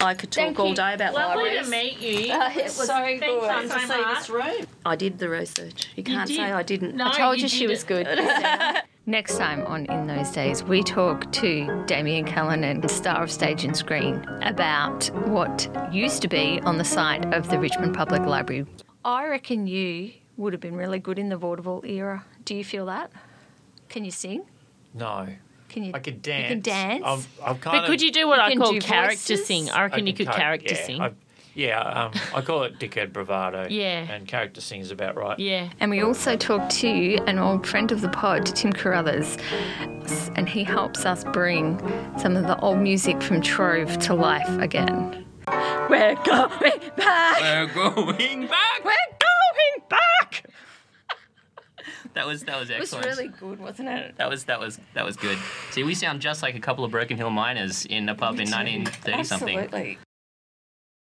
I could talk Thank all you. day about library. Lovely libraries. to meet you. Uh, it was so Thanks good so to much. see this room. I did the research. You can't did. say I didn't. No, I told you, did she was good. Next time on In Those Days, we talk to Damian Callinan, the star of stage and screen, about what used to be on the site of the Richmond Public Library. I reckon you would have been really good in the vaudeville era. Do you feel that? Can you sing? No. Can you? I could dance. You can dance. I've, I've kind But of, could you do what You I can call do character voices? sing? I reckon I you could can character yeah, sing. I, yeah, um, I call it dickhead bravado. Yeah. And character sing is about right. yeah. And we also talk to an old friend of the pod, Tim Carruthers, and he helps us bring some of the old music from Trove to life again. We're going back! We're going back. We're going back! That was that was excellent. It was really good, wasn't it? That was that was that was good. See, we sound just like a couple of Broken Hill miners in a pub in 1930 something. Absolutely.